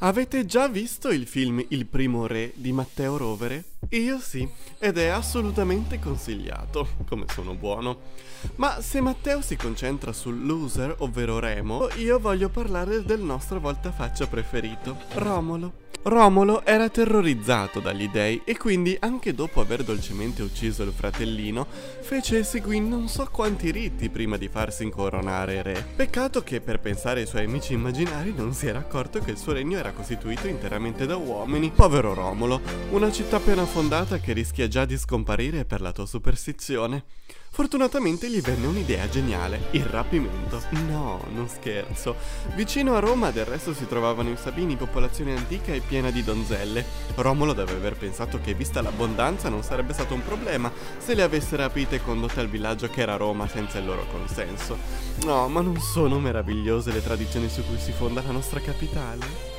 Avete già visto il film Il primo re di Matteo Rovere? Io sì, ed è assolutamente consigliato, come sono buono. Ma se Matteo si concentra sul loser, ovvero Remo, io voglio parlare del nostro voltafaccia preferito, Romolo. Romolo era terrorizzato dagli dei e quindi anche dopo aver dolcemente ucciso il fratellino fece e seguì non so quanti riti prima di farsi incoronare re. Peccato che per pensare ai suoi amici immaginari non si era accorto che il suo regno era costituito interamente da uomini. Povero Romolo, una città appena fondata che rischia già di scomparire per la tua superstizione. Fortunatamente gli venne un'idea geniale, il rapimento. No, non scherzo. Vicino a Roma del resto si trovavano i Sabini, popolazione antica e piena di donzelle. Romolo deve aver pensato che vista l'abbondanza non sarebbe stato un problema se le avesse rapite e condotte al villaggio che era Roma senza il loro consenso. No, ma non sono meravigliose le tradizioni su cui si fonda la nostra capitale?